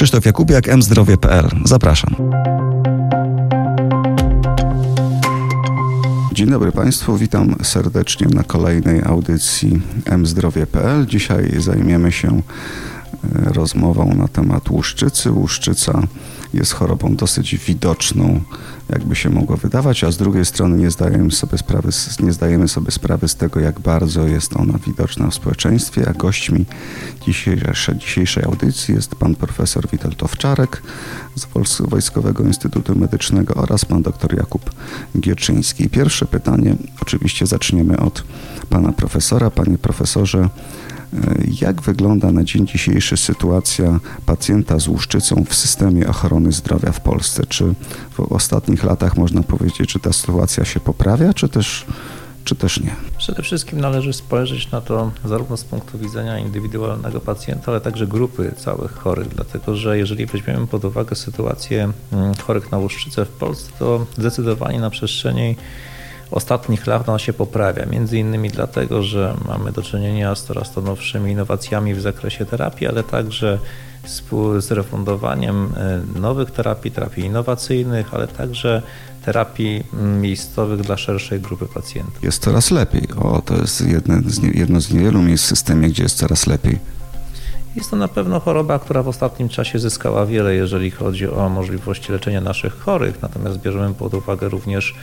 Krzysztof Jakubiak, mzdrowie.pl. Zapraszam. Dzień dobry Państwu, witam serdecznie na kolejnej audycji mzdrowie.pl. Dzisiaj zajmiemy się e, rozmową na temat łuszczycy. Łuszczyca jest chorobą dosyć widoczną, jakby się mogło wydawać, a z drugiej strony nie zdajemy sobie sprawy, nie zdajemy sobie sprawy z tego, jak bardzo jest ona widoczna w społeczeństwie, a gośćmi dzisiejszej, dzisiejszej audycji jest pan profesor Witold Owczarek z Wojskowego Instytutu Medycznego oraz pan dr Jakub Gierczyński. Pierwsze pytanie, oczywiście zaczniemy od pana profesora. Panie profesorze, jak wygląda na dzień dzisiejszy sytuacja pacjenta z łuszczycą w systemie ochrony zdrowia w Polsce? Czy w ostatnich latach można powiedzieć, że ta sytuacja się poprawia, czy też, czy też nie? Przede wszystkim należy spojrzeć na to zarówno z punktu widzenia indywidualnego pacjenta, ale także grupy całych chorych, dlatego że jeżeli weźmiemy pod uwagę sytuację mm, chorych na łuszczycę w Polsce, to zdecydowanie na przestrzeni ostatnich lat ona się poprawia. Między innymi dlatego, że mamy do czynienia z coraz to nowszymi innowacjami w zakresie terapii, ale także z refundowaniem e, nowych terapii, terapii innowacyjnych, ale także terapii miejscowych dla szerszej grupy pacjentów. Jest coraz lepiej. O, to jest jedno z, jedno z niewielu miejsc w systemie, gdzie jest coraz lepiej. Jest to na pewno choroba, która w ostatnim czasie zyskała wiele, jeżeli chodzi o możliwości leczenia naszych chorych, natomiast bierzemy pod uwagę również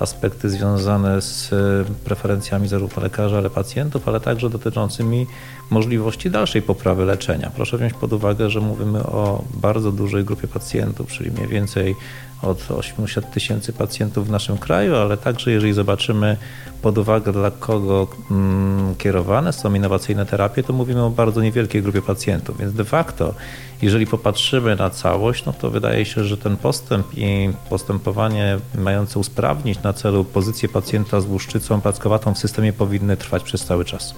aspekty związane z e, preferencjami zarówno lekarzy, ale pacjentów, ale także dotyczącymi możliwości dalszej poprawy leczenia. Proszę wziąć pod uwagę, że mówimy o bardzo dużej grupie pacjentów, czyli mniej więcej od 800 tysięcy pacjentów w naszym kraju, ale także jeżeli zobaczymy pod uwagę, dla kogo mm, kierowane są innowacyjne terapie, to mówimy o bardzo niewielkiej grupie pacjentów. Więc de facto, jeżeli popatrzymy na całość, no to wydaje się, że ten postęp i postępowanie mające usprawnić na celu pozycję pacjenta z łuszczycą packowatą w systemie powinny trwać przez cały czas.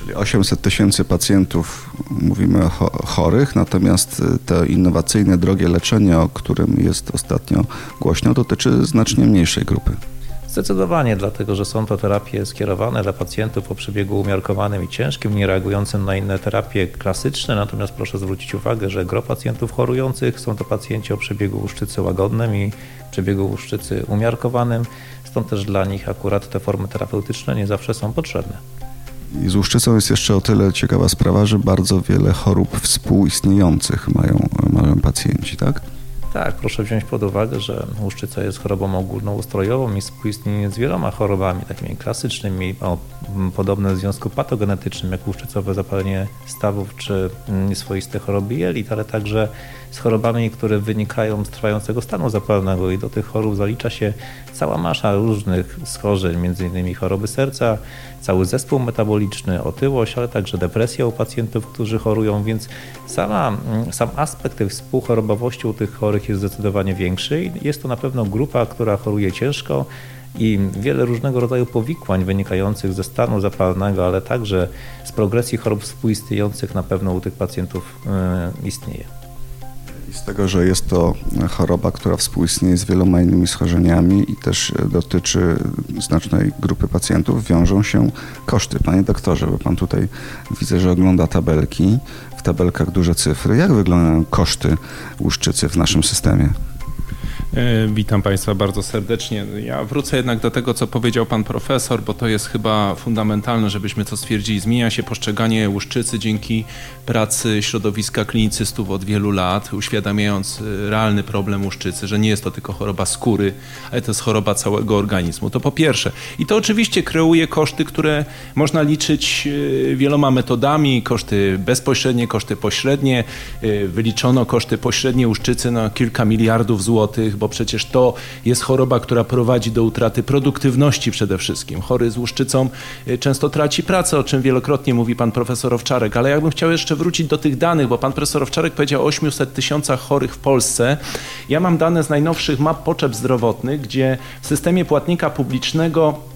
Czyli 800 tysięcy pacjentów, mówimy o chorych, natomiast y, to innowacyjne, drogie leczenie, o którym jest ostatnio głośno, dotyczy znacznie mniejszej grupy. Zdecydowanie, dlatego że są to terapie skierowane dla pacjentów o przebiegu umiarkowanym i ciężkim, nie reagującym na inne terapie klasyczne. Natomiast proszę zwrócić uwagę, że gro pacjentów chorujących są to pacjenci o przebiegu łuszczycy łagodnym i przebiegu łuszczycy umiarkowanym. Stąd też dla nich akurat te formy terapeutyczne nie zawsze są potrzebne. I z łuszczycą jest jeszcze o tyle ciekawa sprawa, że bardzo wiele chorób współistniejących mają, mają pacjenci, tak? Tak, proszę wziąć pod uwagę, że łuszczyca jest chorobą ogólnoustrojową i współistnieje z wieloma chorobami takimi klasycznymi o podobnym związku patogenetycznym, jak łuszczycowe zapalenie stawów czy swoiste choroby jelit, ale także z chorobami, które wynikają z trwającego stanu zapalnego i do tych chorób zalicza się cała masza różnych schorzeń, m.in. choroby serca, cały zespół metaboliczny, otyłość, ale także depresja u pacjentów, którzy chorują, więc sama, sam aspekt tej współchorobowości u tych chorych jest zdecydowanie większy i jest to na pewno grupa, która choruje ciężko, i wiele różnego rodzaju powikłań wynikających ze stanu zapalnego, ale także z progresji chorób współistniejących na pewno u tych pacjentów y, istnieje. I z tego, że jest to choroba, która współistnieje z wieloma innymi schorzeniami i też dotyczy znacznej grupy pacjentów, wiążą się koszty. Panie doktorze, bo pan tutaj widzę, że ogląda tabelki, w tabelkach duże cyfry. Jak wyglądają koszty łuszczycy w naszym systemie? E, witam Państwa bardzo serdecznie. Ja wrócę jednak do tego, co powiedział Pan Profesor, bo to jest chyba fundamentalne, żebyśmy to stwierdzili. Zmienia się postrzeganie łuszczycy dzięki pracy środowiska klinicystów od wielu lat, uświadamiając e, realny problem łuszczycy, że nie jest to tylko choroba skóry, ale to jest choroba całego organizmu. To po pierwsze. I to oczywiście kreuje koszty, które można liczyć e, wieloma metodami. Koszty bezpośrednie, koszty pośrednie. Wyliczono koszty pośrednie łuszczycy na kilka miliardów złotych bo przecież to jest choroba, która prowadzi do utraty produktywności przede wszystkim. Chory z łuszczycą y, często traci pracę, o czym wielokrotnie mówi pan profesor Owczarek, ale ja bym chciał jeszcze wrócić do tych danych, bo pan profesor Owczarek powiedział o 800 tysiącach chorych w Polsce. Ja mam dane z najnowszych map potrzeb zdrowotnych, gdzie w systemie płatnika publicznego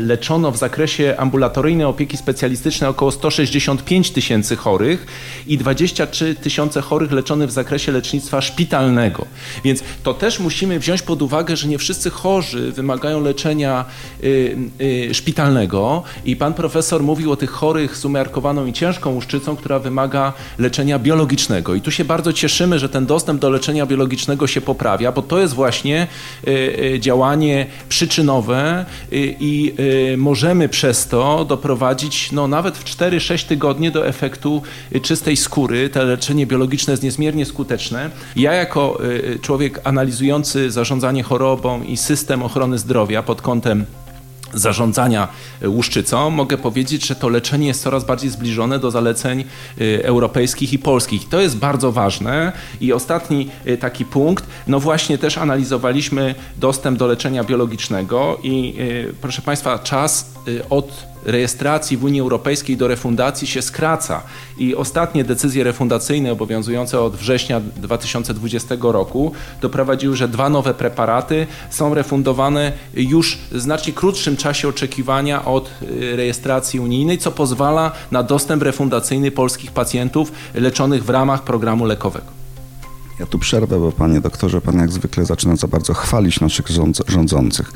leczono w zakresie ambulatoryjnej opieki specjalistycznej około 165 tysięcy chorych i 23 tysiące chorych leczonych w zakresie lecznictwa szpitalnego. Więc to też musimy wziąć pod uwagę, że nie wszyscy chorzy wymagają leczenia y, y, szpitalnego i pan profesor mówił o tych chorych z umiarkowaną i ciężką łuszczycą, która wymaga leczenia biologicznego. I tu się bardzo cieszymy, że ten dostęp do leczenia biologicznego się poprawia, bo to jest właśnie y, działanie przyczynowe i y, możemy przez to doprowadzić no, nawet w 4-6 tygodni do efektu y, czystej skóry. To leczenie biologiczne jest niezmiernie skuteczne. Ja jako y, człowiek analizujący zarządzanie chorobą i system ochrony zdrowia pod kątem zarządzania łuszczycą, mogę powiedzieć, że to leczenie jest coraz bardziej zbliżone do zaleceń europejskich i polskich. To jest bardzo ważne. I ostatni taki punkt, no właśnie też analizowaliśmy dostęp do leczenia biologicznego i proszę Państwa, czas od rejestracji w Unii Europejskiej do refundacji się skraca i ostatnie decyzje refundacyjne obowiązujące od września 2020 roku doprowadziły, że dwa nowe preparaty są refundowane już w znacznie krótszym czasie oczekiwania od y, rejestracji unijnej, co pozwala na dostęp refundacyjny polskich pacjentów leczonych w ramach programu lekowego. Ja tu przerwę, bo panie doktorze, pan jak zwykle zaczyna za bardzo chwalić naszych rządzących,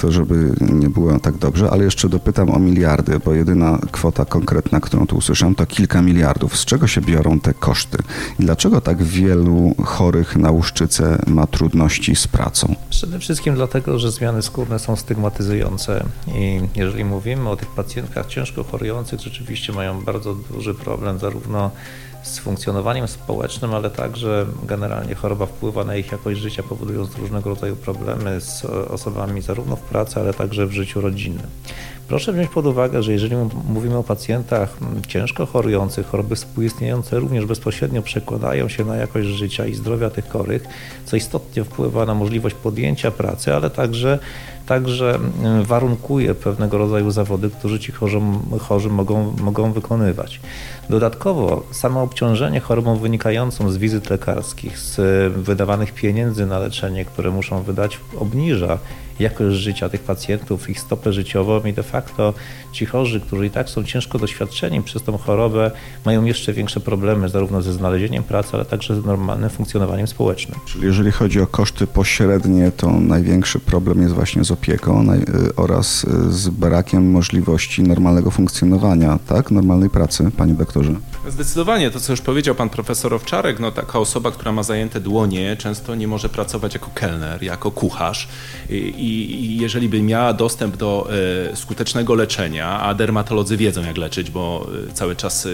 to żeby nie było tak dobrze, ale jeszcze dopytam o miliardy, bo jedyna kwota konkretna, którą tu usłyszałem, to kilka miliardów. Z czego się biorą te koszty? I dlaczego tak wielu chorych na łuszczycę ma trudności z pracą? Przede wszystkim dlatego, że zmiany skórne są stygmatyzujące i jeżeli mówimy o tych pacjentkach ciężko chorujących, rzeczywiście mają bardzo duży problem zarówno z funkcjonowaniem społecznym, ale także generalnie choroba wpływa na ich jakość życia, powodując różnego rodzaju problemy z osobami zarówno w pracy, ale także w życiu rodzinnym. Proszę wziąć pod uwagę, że jeżeli mówimy o pacjentach ciężko chorujących, choroby współistniejące również bezpośrednio przekładają się na jakość życia i zdrowia tych chorych, co istotnie wpływa na możliwość podjęcia pracy, ale także także warunkuje pewnego rodzaju zawody, które ci chorzy, chorzy mogą, mogą wykonywać. Dodatkowo samo obciążenie chorobą wynikającą z wizyt lekarskich, z wydawanych pieniędzy na leczenie, które muszą wydać, obniża jakość życia tych pacjentów, ich stopę życiową i de facto ci chorzy, którzy i tak są ciężko doświadczeni przez tą chorobę, mają jeszcze większe problemy zarówno ze znalezieniem pracy, ale także z normalnym funkcjonowaniem społecznym. Czyli jeżeli chodzi o koszty pośrednie, to największy problem jest właśnie z opieką y, oraz y, z brakiem możliwości normalnego funkcjonowania, tak? Normalnej pracy, panie doktorze. Zdecydowanie, to co już powiedział pan profesor Owczarek, no taka osoba, która ma zajęte dłonie, często nie może pracować jako kelner, jako kucharz i, i jeżeli by miała dostęp do e, skutecznego leczenia, a dermatolodzy wiedzą jak leczyć, bo e, cały czas e,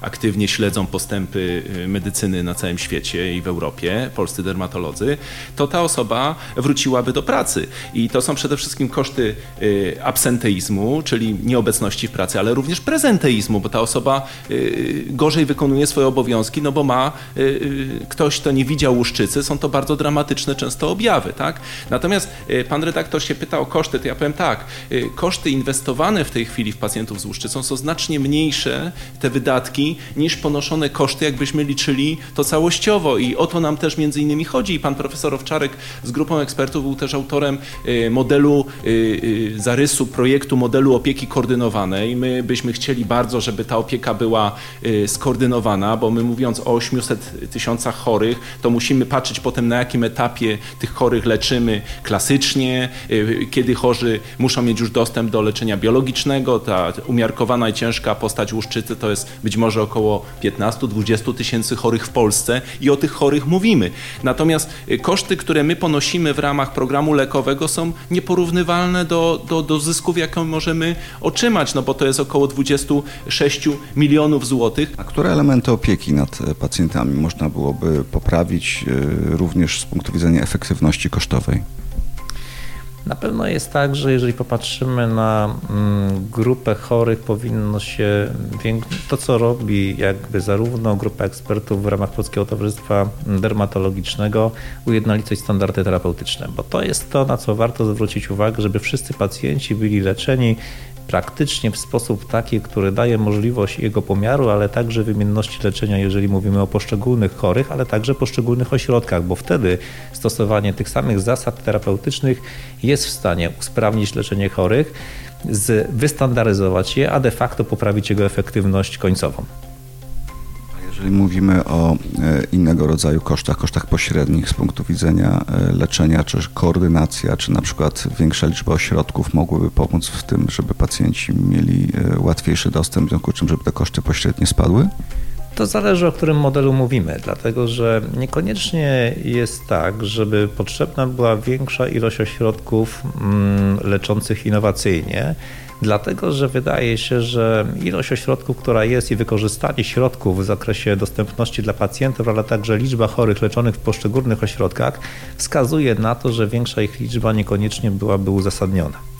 aktywnie śledzą postępy medycyny na całym świecie i w Europie, polscy dermatolodzy, to ta osoba wróciłaby do pracy. I to są przede wszystkim koszty absenteizmu, czyli nieobecności w pracy, ale również prezenteizmu, bo ta osoba gorzej wykonuje swoje obowiązki, no bo ma ktoś, kto nie widział łuszczycy, są to bardzo dramatyczne często objawy, tak? Natomiast pan redaktor się pyta o koszty, to ja powiem tak, koszty inwestowane w tej chwili w pacjentów z łuszczycą są znacznie mniejsze, te wydatki, niż ponoszone koszty, jakbyśmy liczyli to całościowo i o to nam też między innymi chodzi. I pan profesor Owczarek z grupą ekspertów był też autorem modelu, zarysu projektu modelu opieki koordynowanej. My byśmy chcieli bardzo, żeby ta opieka była Y, skoordynowana, bo my mówiąc o 800 tysiącach chorych, to musimy patrzeć potem na jakim etapie tych chorych leczymy klasycznie, y, kiedy chorzy muszą mieć już dostęp do leczenia biologicznego. Ta umiarkowana i ciężka postać łuszczycy to jest być może około 15-20 tysięcy chorych w Polsce i o tych chorych mówimy. Natomiast y, koszty, które my ponosimy w ramach programu lekowego są nieporównywalne do, do, do zysków, jakie możemy otrzymać, no bo to jest około 26 milionów złotych a które elementy opieki nad e, pacjentami można byłoby poprawić e, również z punktu widzenia efektywności kosztowej? Na pewno jest tak, że jeżeli popatrzymy na mm, grupę chorych, powinno się to, co robi jakby zarówno grupa ekspertów w ramach Polskiego Towarzystwa Dermatologicznego, ujednolicać standardy terapeutyczne, bo to jest to, na co warto zwrócić uwagę, żeby wszyscy pacjenci byli leczeni praktycznie w sposób taki, który daje możliwość jego pomiaru, ale także wymienności leczenia, jeżeli mówimy o poszczególnych chorych, ale także poszczególnych ośrodkach, bo wtedy stosowanie tych samych zasad terapeutycznych jest w stanie usprawnić leczenie chorych, wystandaryzować je, a de facto poprawić jego efektywność końcową. Jeżeli mówimy o e, innego rodzaju kosztach, kosztach pośrednich z punktu widzenia e, leczenia, czy koordynacja, czy na przykład większa liczba ośrodków mogłyby pomóc w tym, żeby pacjenci mieli e, łatwiejszy dostęp, w związku z czym, żeby te koszty pośrednie spadły? To zależy, o którym modelu mówimy, dlatego że niekoniecznie jest tak, żeby potrzebna była większa ilość ośrodków mm, leczących innowacyjnie dlatego że wydaje się, że ilość ośrodków, która jest i wykorzystanie środków w zakresie dostępności dla pacjentów, ale także liczba chorych leczonych w poszczególnych ośrodkach wskazuje na to, że większa ich liczba niekoniecznie byłaby uzasadniona.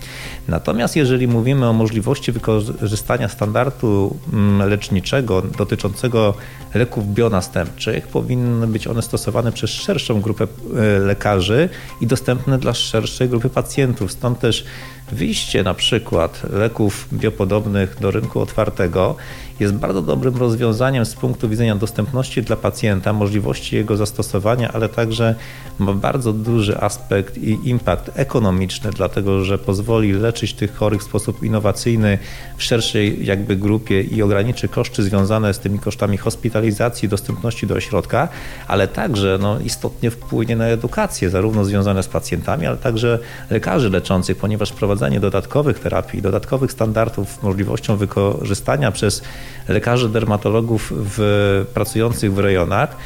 Natomiast jeżeli mówimy o możliwości wykorzystania standardu mm, leczniczego dotyczącego leków bionastępczych, powinny być one stosowane przez szerszą grupę e, lekarzy i dostępne dla szerszej grupy pacjentów. Stąd też wyjście na przykład leków biopodobnych do rynku otwartego jest bardzo dobrym rozwiązaniem z punktu widzenia dostępności dla pacjenta, możliwości jego zastosowania, ale także ma bardzo duży aspekt i impact ekonomiczny, dlatego że pozwoli leczyć tych chorych w sposób innowacyjny w szerszej jakby grupie i ograniczy koszty związane z tymi kosztami hospitalizacji, dostępności do ośrodka, ale także no, istotnie wpłynie na edukację, zarówno związane z pacjentami, ale także lekarzy leczących, ponieważ wprowadzanie dodatkowych terapii, dodatkowych standardów, możliwością wykorzystania przez lekarzy dermatologów w, pracujących w rejonach,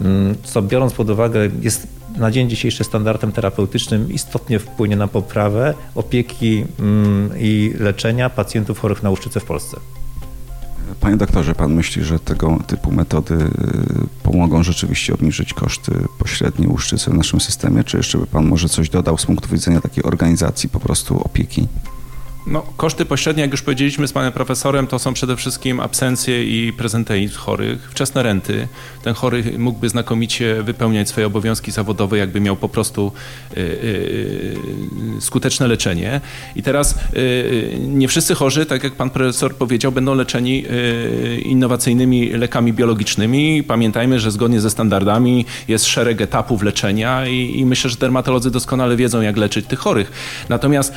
mm, co biorąc pod uwagę jest na dzień dzisiejszy standardem terapeutycznym istotnie wpłynie na poprawę opieki mm, i leczenia pacjentów chorych na łuszczycę w Polsce. Panie doktorze, pan myśli, że tego typu metody y, pomogą rzeczywiście obniżyć koszty pośrednie łuszczycy w naszym systemie, czy jeszcze by pan może coś dodał z punktu widzenia takiej organizacji po prostu opieki? No, koszty pośrednie, jak już powiedzieliśmy z panem profesorem, to są przede wszystkim absencje i prezenteizm chorych, wczesne renty. Ten chory mógłby znakomicie wypełniać swoje obowiązki zawodowe, jakby miał po prostu y, y, skuteczne leczenie. I teraz nie wszyscy chorzy, tak jak pan profesor powiedział, będą leczeni innowacyjnymi lekami biologicznymi. Pamiętajmy, że zgodnie ze standardami jest szereg etapów leczenia i, i myślę, że dermatolodzy doskonale wiedzą, jak leczyć tych chorych. Natomiast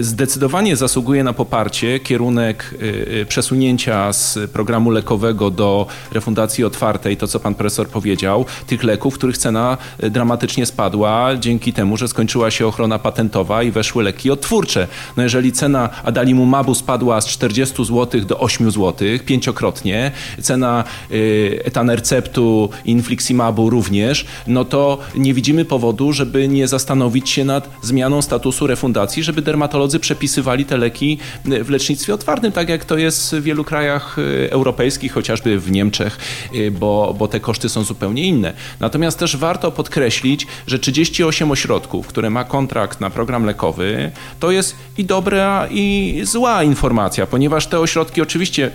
zdecydowanie zdecydowanie zasługuje na poparcie kierunek y, y, przesunięcia z programu lekowego do refundacji otwartej, to co pan profesor powiedział, tych leków, których cena y, dramatycznie spadła dzięki temu, że skończyła się ochrona patentowa i weszły leki odtwórcze. No jeżeli cena adalimumabu spadła z 40 zł do 8 zł, pięciokrotnie, cena etanerceptu, infliximabu również, no to nie widzimy powodu, żeby nie zastanowić się nad zmianą statusu refundacji, żeby dermatolodzy przepisywali wpisywali te leki w lecznictwie otwartym, tak jak to jest w wielu krajach y, europejskich, chociażby w Niemczech, y, bo, bo te koszty są zupełnie inne. Natomiast też warto podkreślić, że 38 ośrodków, które ma kontrakt na program lekowy, to jest i dobra, i zła informacja, ponieważ te ośrodki oczywiście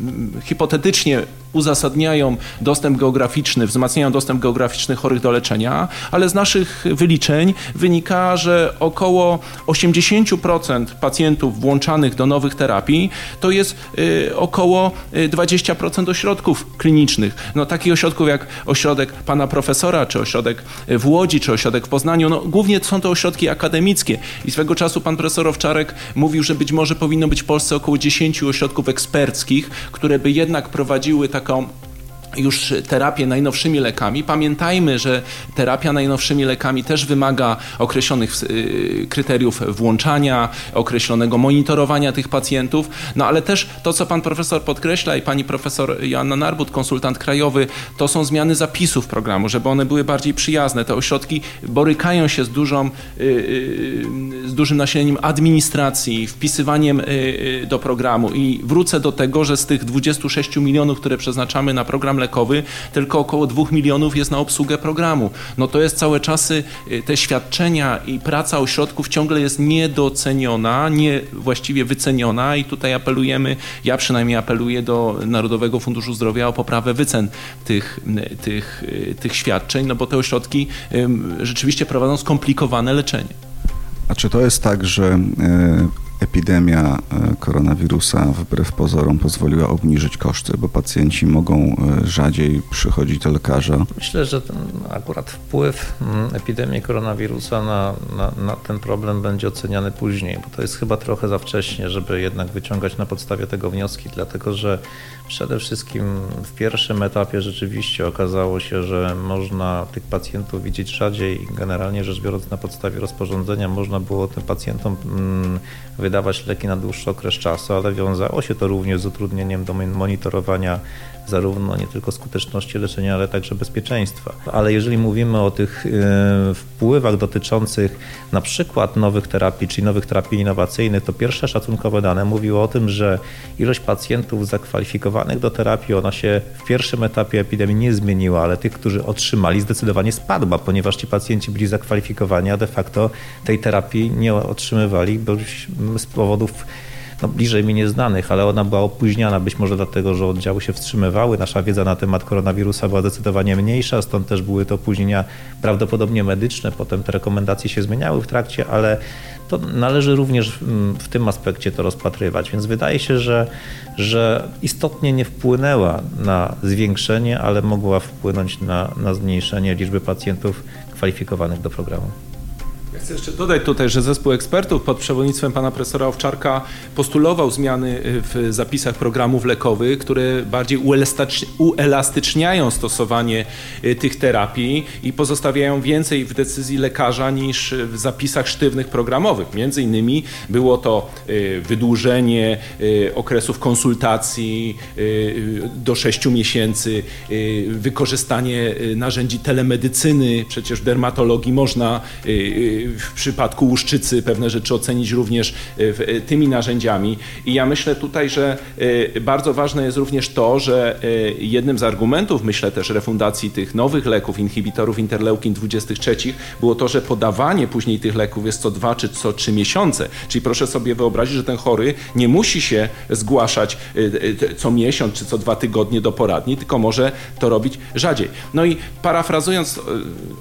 mm, hipotetycznie uzasadniają dostęp geograficzny, wzmacniają dostęp geograficzny chorych do leczenia, ale z naszych wyliczeń wynika, że około 80% pacjentów włączanych do nowych terapii to jest y, około 20% y, ośrodków klinicznych. No, takich ośrodków jak ośrodek pana profesora, czy ośrodek w Łodzi, czy ośrodek w Poznaniu, no, głównie są to ośrodki akademickie. I swego czasu pan profesor Owczarek mówił, że być może powinno być w Polsce około 10 ośrodków eksperckich, które by jednak prowadziły tak calma. Już terapię najnowszymi lekami. Pamiętajmy, że terapia najnowszymi lekami też wymaga określonych y, kryteriów włączania, określonego monitorowania tych pacjentów, no ale też to, co pan profesor podkreśla i pani profesor Joanna Narbut, konsultant krajowy, to są zmiany zapisów programu, żeby one były bardziej przyjazne. Te ośrodki borykają się z, dużą, y, y, z dużym nasileniem administracji, wpisywaniem do programu i wrócę do tego, że z tych 26 milionów, które przeznaczamy na program mlekowy, tylko około 2 milionów jest na obsługę programu. No to jest całe czasy, y, te świadczenia i praca ośrodków ciągle jest niedoceniona, nie właściwie wyceniona i tutaj apelujemy, ja przynajmniej apeluję do Narodowego Funduszu Zdrowia o poprawę wycen tych, y, tych, y, tych świadczeń, no bo te ośrodki rzeczywiście prowadzą skomplikowane leczenie. A czy to jest tak, że epidemia e, koronawirusa wbrew pozorom pozwoliła obniżyć koszty, bo pacjenci mogą e, rzadziej przychodzić do lekarza? Myślę, że akurat wpływ mm, epidemii koronawirusa na, na, na, ten problem będzie oceniany później, bo to jest chyba trochę za wcześnie, żeby jednak wyciągać na podstawie tego wnioski, dlatego że przede wszystkim w pierwszym etapie rzeczywiście okazało się, że można tych pacjentów widzieć rzadziej. Generalnie rzecz biorąc, na podstawie rozporządzenia można było tym pacjentom mm, wydawać leki na dłuższy okres czasu, ale wiązało się to również z utrudnieniem do monitorowania zarówno nie tylko skuteczności leczenia, ale także bezpieczeństwa. Ale jeżeli mówimy o tych e, wpływach dotyczących na przykład nowych terapii, czyli nowych terapii innowacyjnych, to pierwsze szacunkowe dane mówiło o tym, że ilość pacjentów zakwalifikowanych do terapii, ona się w pierwszym etapie epidemii nie zmieniła, ale tych, którzy otrzymali, zdecydowanie spadła, ponieważ ci pacjenci byli zakwalifikowani, a de facto tej terapii nie otrzymywali z powodów no, bliżej mi nieznanych, ale ona była opóźniana, być może dlatego, że oddziały się wstrzymywały. Nasza wiedza na temat koronawirusa była zdecydowanie mniejsza, stąd też były to opóźnienia prawdopodobnie medyczne. Potem te rekomendacje się zmieniały w trakcie, ale to należy również mm, w tym aspekcie to rozpatrywać. Więc wydaje się, że, że istotnie nie wpłynęła na zwiększenie, ale mogła wpłynąć na, na zmniejszenie liczby pacjentów kwalifikowanych do programu. Chcę jeszcze dodać tutaj, że zespół ekspertów pod przewodnictwem pana profesora Owczarka postulował zmiany y, w zapisach programów lekowych, które bardziej uelastyczniają stosowanie y, tych terapii i pozostawiają więcej w decyzji lekarza niż w zapisach sztywnych programowych. Między innymi było to y, wydłużenie okresów konsultacji do 6 miesięcy, wykorzystanie narzędzi telemedycyny, przecież w dermatologii można w przypadku łuszczycy pewne rzeczy ocenić również e, e, tymi narzędziami. I ja myślę tutaj, że e, bardzo ważne jest również to, że jednym z argumentów, myślę też refundacji tych nowych leków, inhibitorów interleukin 23 było to, że podawanie później tych leków jest co dwa czy co trzy miesiące. Czyli proszę sobie wyobrazić, że ten chory nie musi się zgłaszać co miesiąc czy co dwa tygodnie do poradni, tylko może to robić rzadziej. No i parafrazując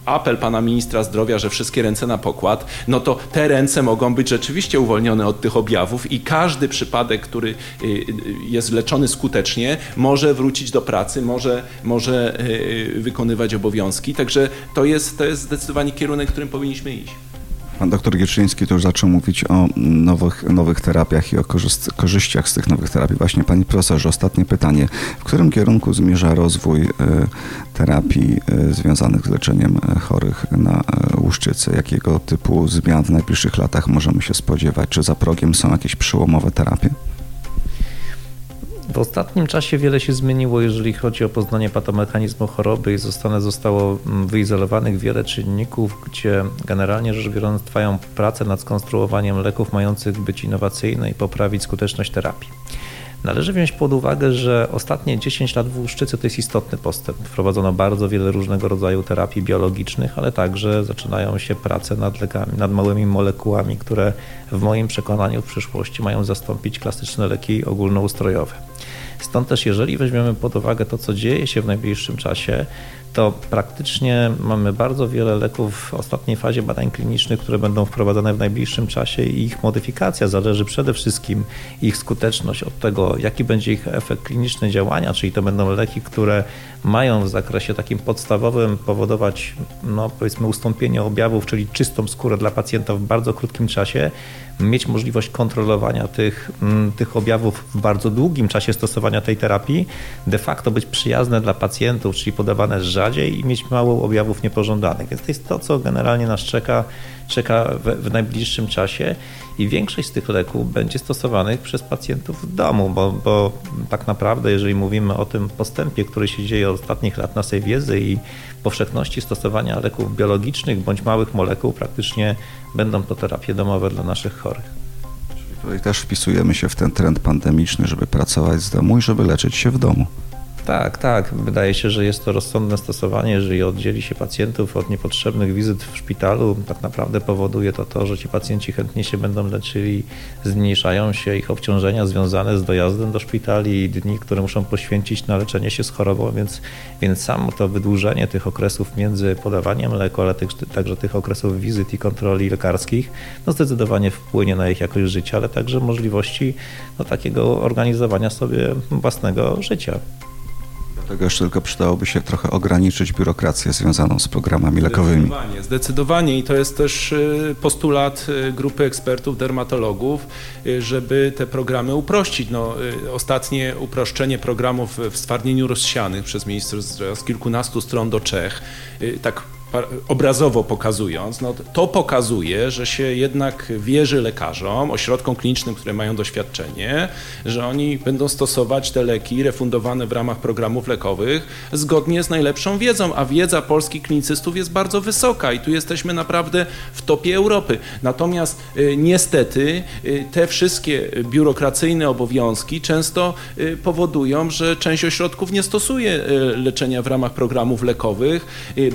apel pana ministra zdrowia, że wszystkie ręce na pokój, pokład, no to te ręce mogą być rzeczywiście uwolnione od tych objawów i każdy przypadek, który y, y, jest leczony skutecznie, może wrócić do pracy, może, może y, wykonywać obowiązki. Także to jest, to jest zdecydowanie kierunek, którym powinniśmy iść. Pan doktor Gietrzyński to już zaczął mówić o nowych, nowych terapiach i o korzyściach z tych nowych terapii. Właśnie Panie Profesorze, ostatnie pytanie. W którym kierunku zmierza rozwój e, terapii e, związanych z leczeniem e, chorych na łuszczycę? Jakiego typu zmian w najbliższych latach możemy się spodziewać? Czy za progiem są jakieś przełomowe terapie? W ostatnim czasie wiele się zmieniło, jeżeli chodzi o poznanie patomechanizmu choroby i zostane, zostało mm, wyizolowanych wiele czynników, gdzie generalnie rzecz biorąc trwają prace nad skonstruowaniem leków mających być innowacyjne i poprawić skuteczność terapii. Należy wziąć pod uwagę, że ostatnie 10 lat w Łuszczycy to jest istotny postęp. Wprowadzono bardzo wiele różnego rodzaju terapii biologicznych, ale także zaczynają się prace nad lekami, nad małymi molekułami, które w moim przekonaniu w przyszłości mają zastąpić klasyczne leki ogólnoustrojowe. Stąd też, jeżeli weźmiemy pod uwagę to, co dzieje się w najbliższym czasie, to praktycznie mamy bardzo wiele leków w ostatniej fazie badań klinicznych, które będą wprowadzane w najbliższym czasie i ich modyfikacja zależy przede wszystkim ich skuteczność od tego, jaki będzie ich efekt kliniczny działania, czyli to będą leki, które mają w zakresie takim podstawowym powodować, no powiedzmy, ustąpienie objawów, czyli czystą skórę dla pacjenta w bardzo krótkim czasie, mieć możliwość kontrolowania tych, mm, tych objawów w bardzo długim czasie stosowania tej terapii, de facto być przyjazne dla pacjentów, czyli podawane rzadziej i mieć mało objawów niepożądanych. Więc to jest to, co generalnie nas czeka, czeka w, w najbliższym czasie i większość z tych leków będzie stosowanych przez pacjentów w domu, bo, bo tak naprawdę, jeżeli mówimy o tym postępie, który się dzieje od ostatnich lat naszej wiedzy i powszechności stosowania leków biologicznych bądź małych molekuł, praktycznie będą to terapie domowe dla naszych chorych. Czyli tutaj też wpisujemy się w ten trend pandemiczny, żeby pracować z domu i żeby leczyć się w domu. Tak, tak. Wydaje się, że jest to rozsądne stosowanie. Jeżeli oddzieli się pacjentów od niepotrzebnych wizyt w szpitalu, tak naprawdę powoduje to to, że ci pacjenci chętnie się będą leczyli, zmniejszają się ich obciążenia związane z dojazdem do szpitali i dni, które muszą poświęcić na leczenie się z chorobą, więc, więc samo to wydłużenie tych okresów między podawaniem leku, ale także tych okresów wizyt i kontroli lekarskich, no zdecydowanie wpłynie na ich jakość życia, ale także możliwości no, takiego organizowania sobie własnego życia. Dlatego jeszcze tylko przydałoby się trochę ograniczyć biurokrację związaną z programami lekowymi. Zdecydowanie, zdecydowanie i to jest też y, postulat y, grupy ekspertów, dermatologów, y, żeby te programy uprościć. No, ostatnie uproszczenie programów w stwardnieniu rozsianych przez ministra z kilkunastu stron do Czech, tak obrazowo pokazując, no to pokazuje, że się jednak wierzy lekarzom, ośrodkom klinicznym, które mają doświadczenie, że oni będą stosować te leki refundowane w ramach programów lekowych zgodnie z najlepszą wiedzą, a wiedza polskich klinicystów jest bardzo wysoka i tu jesteśmy naprawdę w topie Europy. Natomiast y, niestety y, te wszystkie biurokracyjne obowiązki często y, powodują, że część ośrodków nie stosuje leczenia w ramach programów lekowych,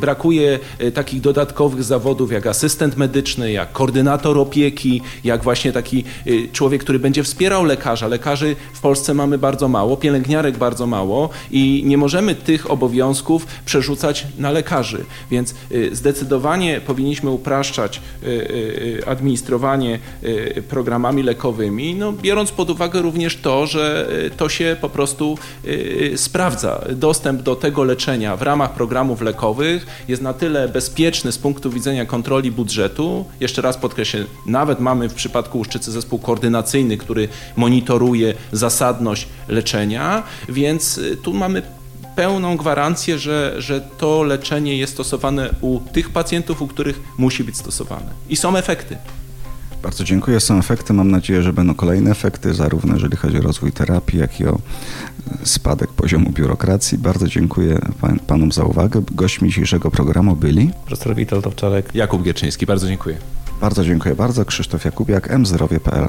brakuje takich dodatkowych zawodów jak asystent medyczny, jak koordynator opieki, jak właśnie taki y, człowiek, który będzie wspierał lekarza. Lekarzy w Polsce mamy bardzo mało, pielęgniarek bardzo mało i nie możemy tych obowiązków przerzucać na lekarzy. Więc y, zdecydowanie powinniśmy upraszczać administrowanie programami lekowymi, no, biorąc pod uwagę również to, że to się po prostu sprawdza. Dostęp do tego leczenia w ramach programów lekowych jest na tyle tyle bezpieczny z punktu widzenia kontroli budżetu. Jeszcze raz podkreślę, nawet mamy w przypadku Łuszczycy zespół koordynacyjny, który monitoruje zasadność leczenia, więc y, tu mamy pełną gwarancję, że, że to leczenie jest stosowane u tych pacjentów, u których musi być stosowane. I są efekty. Bardzo dziękuję. Są efekty. Mam nadzieję, że będą kolejne efekty, zarówno jeżeli chodzi o rozwój terapii, jak i o spadek poziomu biurokracji. Bardzo dziękuję pan, panom za uwagę. Gośćmi dzisiejszego programu byli profesor Witold Owczarek, Jakub Gierczyński. Bardzo dziękuję. Bardzo dziękuję bardzo. Krzysztof Jakubiak, mzdrowie.pl